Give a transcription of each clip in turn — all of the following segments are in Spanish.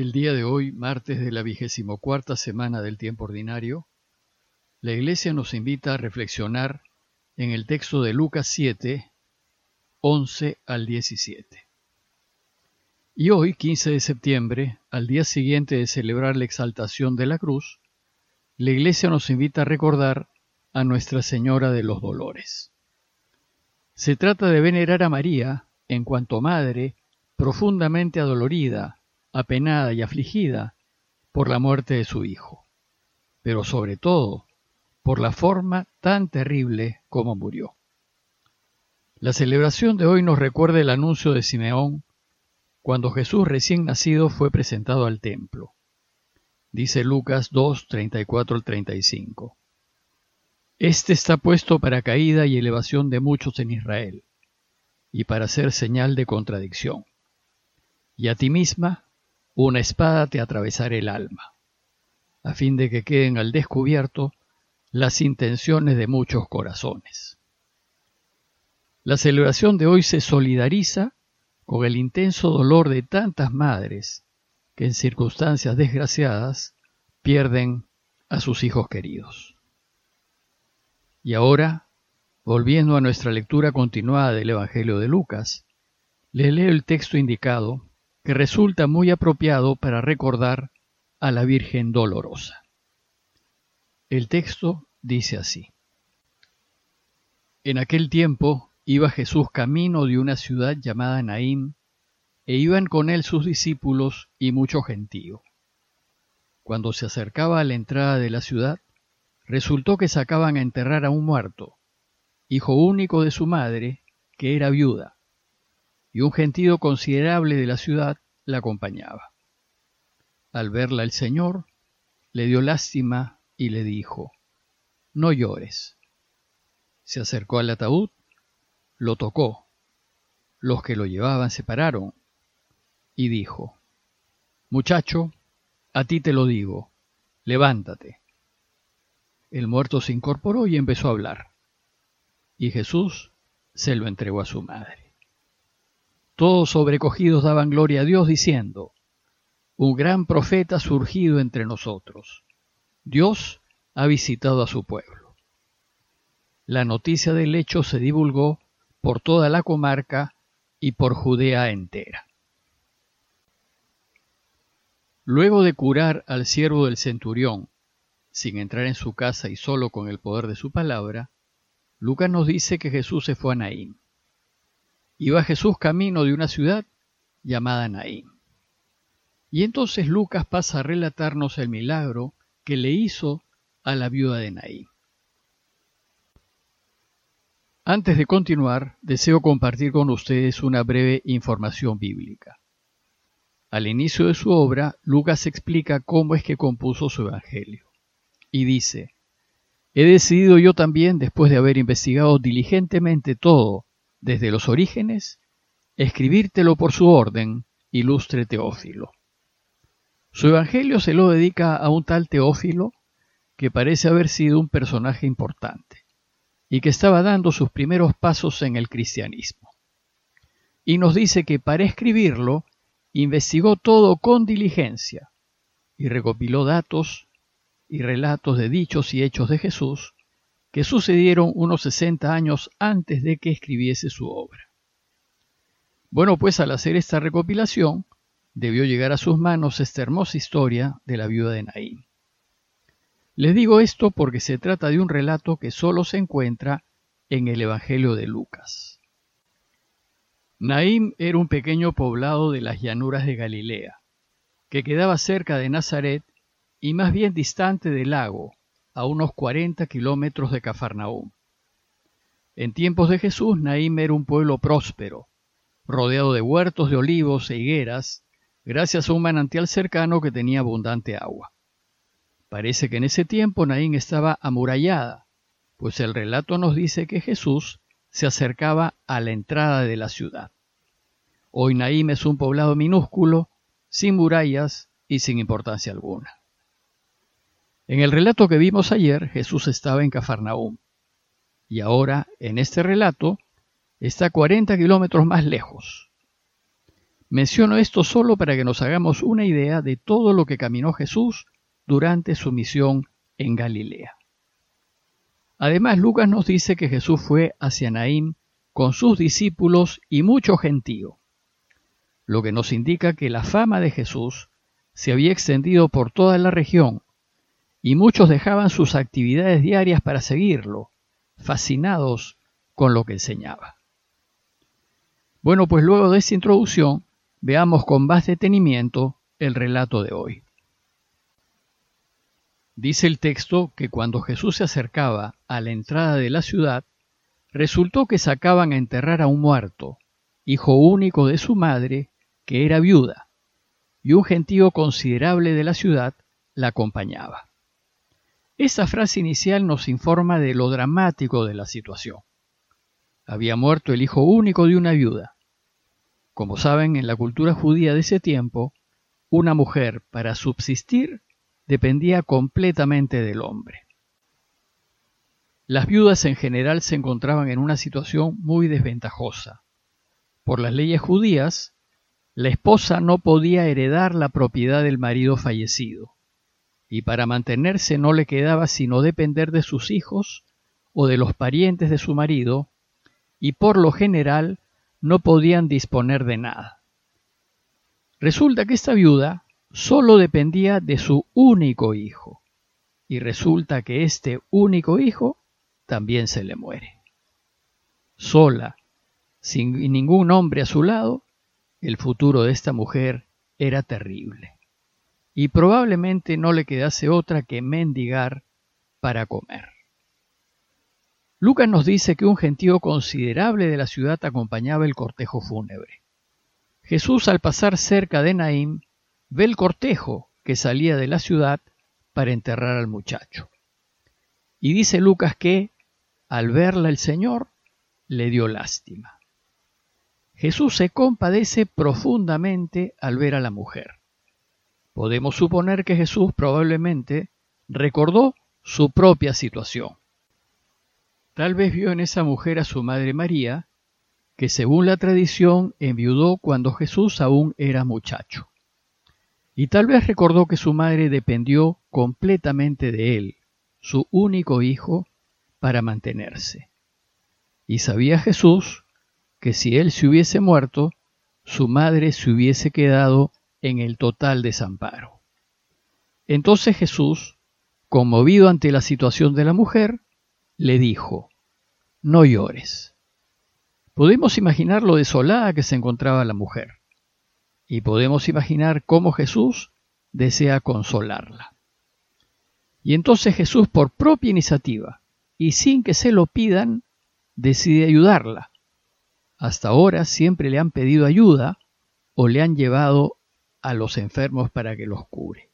El día de hoy, martes de la vigésimo cuarta semana del tiempo ordinario, la Iglesia nos invita a reflexionar en el texto de Lucas 7, 11 al 17. Y hoy, 15 de septiembre, al día siguiente de celebrar la exaltación de la cruz, la Iglesia nos invita a recordar a Nuestra Señora de los Dolores. Se trata de venerar a María en cuanto madre profundamente adolorida apenada y afligida por la muerte de su hijo, pero sobre todo por la forma tan terrible como murió. La celebración de hoy nos recuerda el anuncio de Simeón cuando Jesús recién nacido fue presentado al templo. Dice Lucas 2, 34 al 35. Este está puesto para caída y elevación de muchos en Israel, y para ser señal de contradicción. Y a ti misma una espada te atravesará el alma, a fin de que queden al descubierto las intenciones de muchos corazones. La celebración de hoy se solidariza con el intenso dolor de tantas madres que en circunstancias desgraciadas pierden a sus hijos queridos. Y ahora, volviendo a nuestra lectura continuada del Evangelio de Lucas, le leo el texto indicado que resulta muy apropiado para recordar a la Virgen Dolorosa. El texto dice así. En aquel tiempo iba Jesús camino de una ciudad llamada Naín, e iban con él sus discípulos y mucho gentío. Cuando se acercaba a la entrada de la ciudad, resultó que sacaban a enterrar a un muerto, hijo único de su madre, que era viuda y un gentío considerable de la ciudad la acompañaba. Al verla el Señor, le dio lástima y le dijo, No llores. Se acercó al ataúd, lo tocó, los que lo llevaban se pararon, y dijo, Muchacho, a ti te lo digo, levántate. El muerto se incorporó y empezó a hablar, y Jesús se lo entregó a su madre. Todos sobrecogidos daban gloria a Dios diciendo, un gran profeta ha surgido entre nosotros. Dios ha visitado a su pueblo. La noticia del hecho se divulgó por toda la comarca y por Judea entera. Luego de curar al siervo del centurión, sin entrar en su casa y solo con el poder de su palabra, Lucas nos dice que Jesús se fue a Naín. Iba Jesús camino de una ciudad llamada Naín. Y entonces Lucas pasa a relatarnos el milagro que le hizo a la viuda de Naín. Antes de continuar, deseo compartir con ustedes una breve información bíblica. Al inicio de su obra, Lucas explica cómo es que compuso su Evangelio. Y dice, He decidido yo también, después de haber investigado diligentemente todo desde los orígenes, escribírtelo por su orden, ilustre Teófilo. Su evangelio se lo dedica a un tal Teófilo que parece haber sido un personaje importante y que estaba dando sus primeros pasos en el cristianismo. Y nos dice que para escribirlo investigó todo con diligencia y recopiló datos y relatos de dichos y hechos de Jesús que sucedieron unos 60 años antes de que escribiese su obra. Bueno, pues al hacer esta recopilación, debió llegar a sus manos esta hermosa historia de la viuda de Naín. Les digo esto porque se trata de un relato que solo se encuentra en el Evangelio de Lucas. Naín era un pequeño poblado de las llanuras de Galilea, que quedaba cerca de Nazaret y más bien distante del lago, a unos 40 kilómetros de Cafarnaúm. En tiempos de Jesús, Naim era un pueblo próspero, rodeado de huertos de olivos e higueras, gracias a un manantial cercano que tenía abundante agua. Parece que en ese tiempo Naín estaba amurallada, pues el relato nos dice que Jesús se acercaba a la entrada de la ciudad. Hoy Naim es un poblado minúsculo, sin murallas y sin importancia alguna. En el relato que vimos ayer, Jesús estaba en Cafarnaúm. Y ahora, en este relato, está 40 kilómetros más lejos. Menciono esto solo para que nos hagamos una idea de todo lo que caminó Jesús durante su misión en Galilea. Además, Lucas nos dice que Jesús fue hacia Naín con sus discípulos y mucho gentío, lo que nos indica que la fama de Jesús se había extendido por toda la región y muchos dejaban sus actividades diarias para seguirlo, fascinados con lo que enseñaba. Bueno, pues luego de esta introducción, veamos con más detenimiento el relato de hoy. Dice el texto que cuando Jesús se acercaba a la entrada de la ciudad, resultó que sacaban a enterrar a un muerto, hijo único de su madre, que era viuda, y un gentío considerable de la ciudad la acompañaba. Esta frase inicial nos informa de lo dramático de la situación. Había muerto el hijo único de una viuda. Como saben, en la cultura judía de ese tiempo, una mujer para subsistir dependía completamente del hombre. Las viudas en general se encontraban en una situación muy desventajosa. Por las leyes judías, la esposa no podía heredar la propiedad del marido fallecido, y para mantenerse no le quedaba sino depender de sus hijos o de los parientes de su marido, y por lo general no podían disponer de nada. Resulta que esta viuda solo dependía de su único hijo, y resulta que este único hijo también se le muere. Sola, sin ningún hombre a su lado, el futuro de esta mujer era terrible, y probablemente no le quedase otra que mendigar para comer. Lucas nos dice que un gentío considerable de la ciudad acompañaba el cortejo fúnebre. Jesús al pasar cerca de Naín ve el cortejo que salía de la ciudad para enterrar al muchacho. Y dice Lucas que, al verla el Señor, le dio lástima. Jesús se compadece profundamente al ver a la mujer. Podemos suponer que Jesús probablemente recordó su propia situación. Tal vez vio en esa mujer a su madre María, que según la tradición enviudó cuando Jesús aún era muchacho y tal vez recordó que su madre dependió completamente de él, su único hijo, para mantenerse. Y sabía Jesús que si él se hubiese muerto, su madre se hubiese quedado en el total desamparo. Entonces Jesús, conmovido ante la situación de la mujer, le dijo, No llores. Podemos imaginar lo desolada que se encontraba la mujer y podemos imaginar cómo Jesús desea consolarla. Y entonces Jesús, por propia iniciativa y sin que se lo pidan, decide ayudarla. Hasta ahora siempre le han pedido ayuda o le han llevado a los enfermos para que los cure.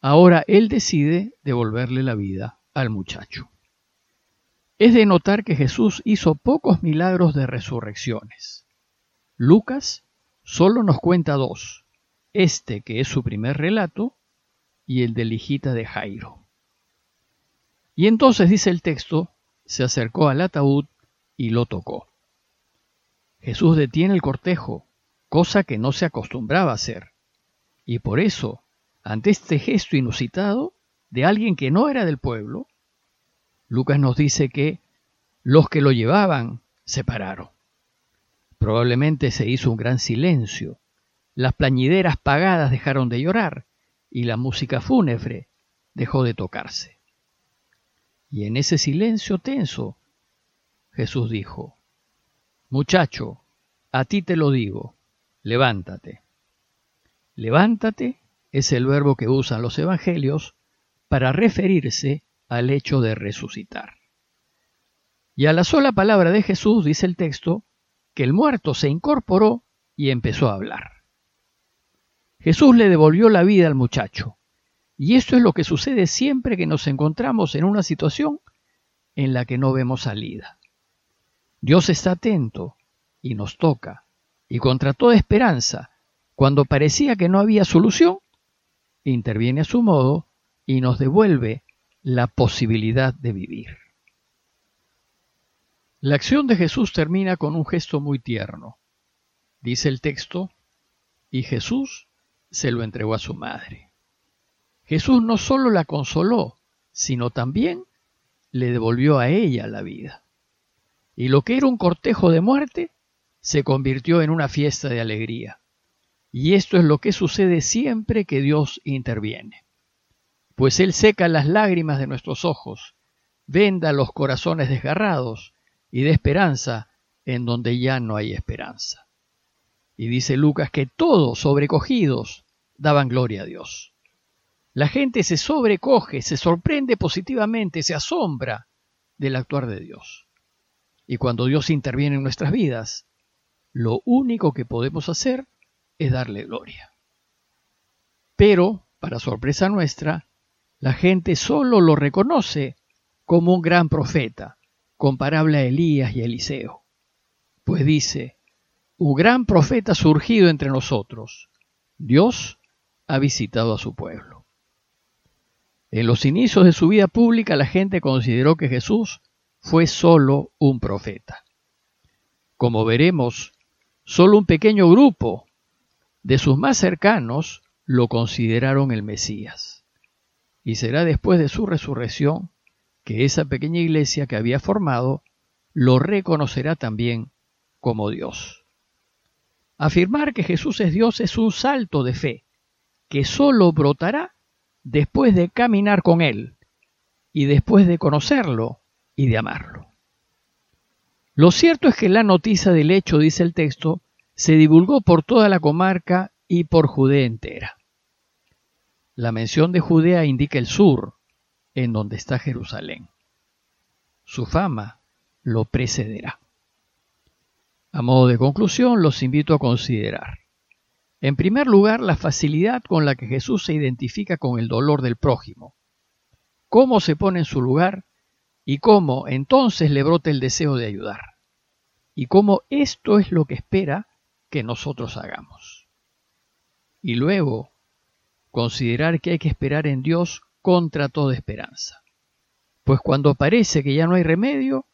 Ahora él decide devolverle la vida al muchacho. Es de notar que Jesús hizo pocos milagros de resurrecciones. Lucas solo nos cuenta dos, este que es su primer relato y el de la hijita de Jairo. Y entonces dice el texto, se acercó al ataúd y lo tocó. Jesús detiene el cortejo, cosa que no se acostumbraba a hacer. Y por eso, ante este gesto inusitado de alguien que no era del pueblo, Lucas nos dice que los que lo llevaban se pararon. Probablemente se hizo un gran silencio. Las plañideras pagadas dejaron de llorar y la música fúnebre dejó de tocarse. Y en ese silencio tenso, Jesús dijo, Muchacho, a ti te lo digo, levántate. Levántate es el verbo que usan los evangelios para referirse al hecho de resucitar. Y a la sola palabra de Jesús, dice el texto, que el muerto se incorporó y empezó a hablar. Jesús le devolvió la vida al muchacho. Y esto es lo que sucede siempre que nos encontramos en una situación en la que no vemos salida. Dios está atento y nos toca, y contra toda esperanza, cuando parecía que no había solución, interviene a su modo y nos devuelve la posibilidad de vivir. La acción de Jesús termina con un gesto muy tierno. Dice el texto, y Jesús se lo entregó a su madre. Jesús no solo la consoló, sino también le devolvió a ella la vida. Y lo que era un cortejo de muerte se convirtió en una fiesta de alegría. Y esto es lo que sucede siempre que Dios interviene. Pues Él seca las lágrimas de nuestros ojos, venda los corazones desgarrados y de esperanza en donde ya no hay esperanza. Y dice Lucas que todos sobrecogidos daban gloria a Dios. La gente se sobrecoge, se sorprende positivamente, se asombra del actuar de Dios. Y cuando Dios interviene en nuestras vidas, lo único que podemos hacer es darle gloria. Pero, para sorpresa nuestra, la gente solo lo reconoce como un gran profeta, comparable a Elías y Eliseo. Pues dice, un gran profeta surgido entre nosotros. Dios ha visitado a su pueblo. En los inicios de su vida pública la gente consideró que Jesús fue solo un profeta. Como veremos, solo un pequeño grupo de sus más cercanos lo consideraron el Mesías. Y será después de su resurrección que esa pequeña iglesia que había formado lo reconocerá también como Dios. Afirmar que Jesús es Dios es un salto de fe, que sólo brotará después de caminar con Él y después de conocerlo y de amarlo. Lo cierto es que la noticia del hecho, dice el texto, se divulgó por toda la comarca y por Judea entera. La mención de Judea indica el sur, en donde está Jerusalén. Su fama lo precederá. A modo de conclusión, los invito a considerar en primer lugar, la facilidad con la que Jesús se identifica con el dolor del prójimo, cómo se pone en su lugar y cómo entonces le brota el deseo de ayudar, y cómo esto es lo que espera que nosotros hagamos. Y luego, considerar que hay que esperar en Dios contra toda esperanza, pues cuando parece que ya no hay remedio,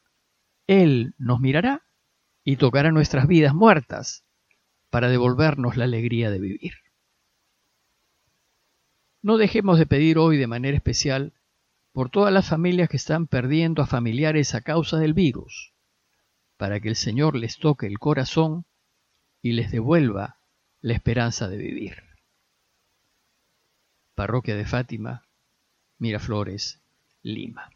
Él nos mirará y tocará nuestras vidas muertas para devolvernos la alegría de vivir. No dejemos de pedir hoy de manera especial por todas las familias que están perdiendo a familiares a causa del virus, para que el Señor les toque el corazón y les devuelva la esperanza de vivir. Parroquia de Fátima, Miraflores, Lima.